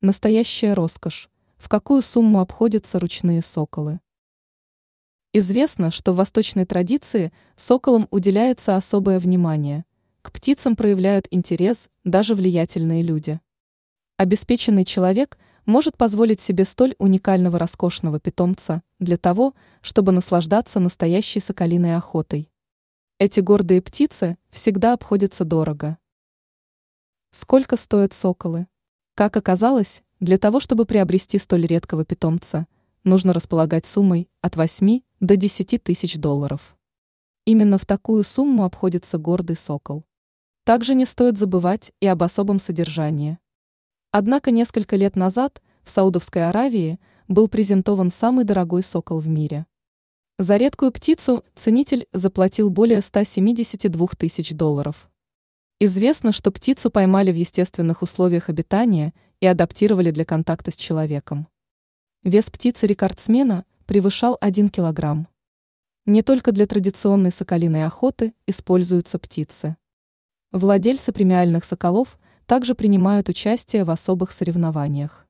Настоящая роскошь. В какую сумму обходятся ручные соколы? Известно, что в восточной традиции соколам уделяется особое внимание. К птицам проявляют интерес даже влиятельные люди. Обеспеченный человек может позволить себе столь уникального роскошного питомца для того, чтобы наслаждаться настоящей соколиной охотой. Эти гордые птицы всегда обходятся дорого. Сколько стоят соколы? Как оказалось, для того, чтобы приобрести столь редкого питомца, нужно располагать суммой от 8 до 10 тысяч долларов. Именно в такую сумму обходится гордый сокол. Также не стоит забывать и об особом содержании. Однако несколько лет назад в Саудовской Аравии был презентован самый дорогой сокол в мире. За редкую птицу ценитель заплатил более 172 тысяч долларов. Известно, что птицу поймали в естественных условиях обитания и адаптировали для контакта с человеком. Вес птицы-рекордсмена превышал 1 килограмм. Не только для традиционной соколиной охоты используются птицы. Владельцы премиальных соколов – также принимают участие в особых соревнованиях.